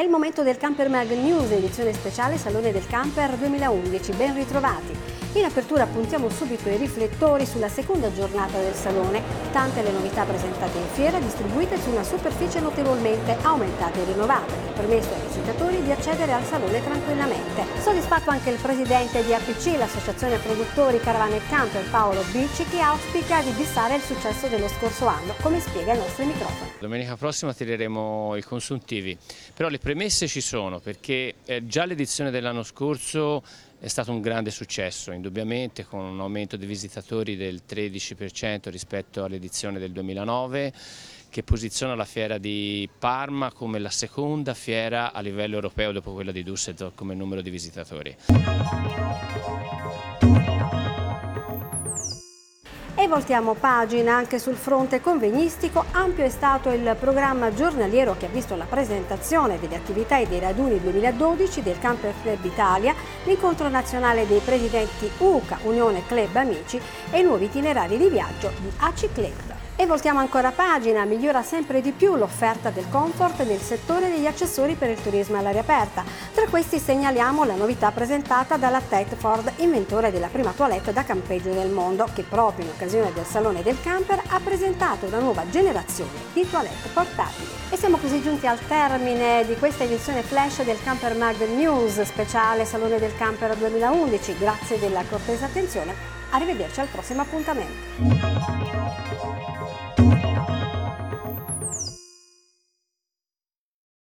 È il momento del Camper Mag News, edizione speciale Salone del Camper 2011. Ben ritrovati. In apertura puntiamo subito i riflettori sulla seconda giornata del Salone. Tante le novità presentate in fiera, distribuite su una superficie notevolmente aumentata e rinnovata, che ha permesso ai visitatori di accedere al Salone tranquillamente. Soddisfatto anche il presidente di APC, l'associazione produttori Caravane e Camper, Paolo Bicci, che auspica di bissare il successo dello scorso anno, come spiega ai nostri microfoni. Domenica prossima tireremo i consuntivi, però le premesse ci sono perché eh, già l'edizione dell'anno scorso è stato un grande successo, indubbiamente con un aumento di visitatori del 13% rispetto all'edizione del 2009 che posiziona la fiera di Parma come la seconda fiera a livello europeo dopo quella di Düsseldorf come numero di visitatori. Voltiamo pagina anche sul fronte convegnistico. Ampio è stato il programma giornaliero che ha visto la presentazione delle attività e dei raduni 2012 del Camper Club Italia, l'incontro nazionale dei presidenti UCA, Unione Club Amici e i nuovi itinerari di viaggio di ACI Club. E voltiamo ancora pagina, migliora sempre di più l'offerta del comfort nel settore degli accessori per il turismo all'aria aperta. Tra questi segnaliamo la novità presentata dalla Tetford, inventore della prima toilette da campeggio del mondo, che proprio in occasione del Salone del Camper ha presentato una nuova generazione di toilette portatili. E siamo così giunti al termine di questa edizione flash del Camper Mag News speciale Salone del Camper 2011. Grazie della cortesa attenzione. Arrivederci al prossimo appuntamento.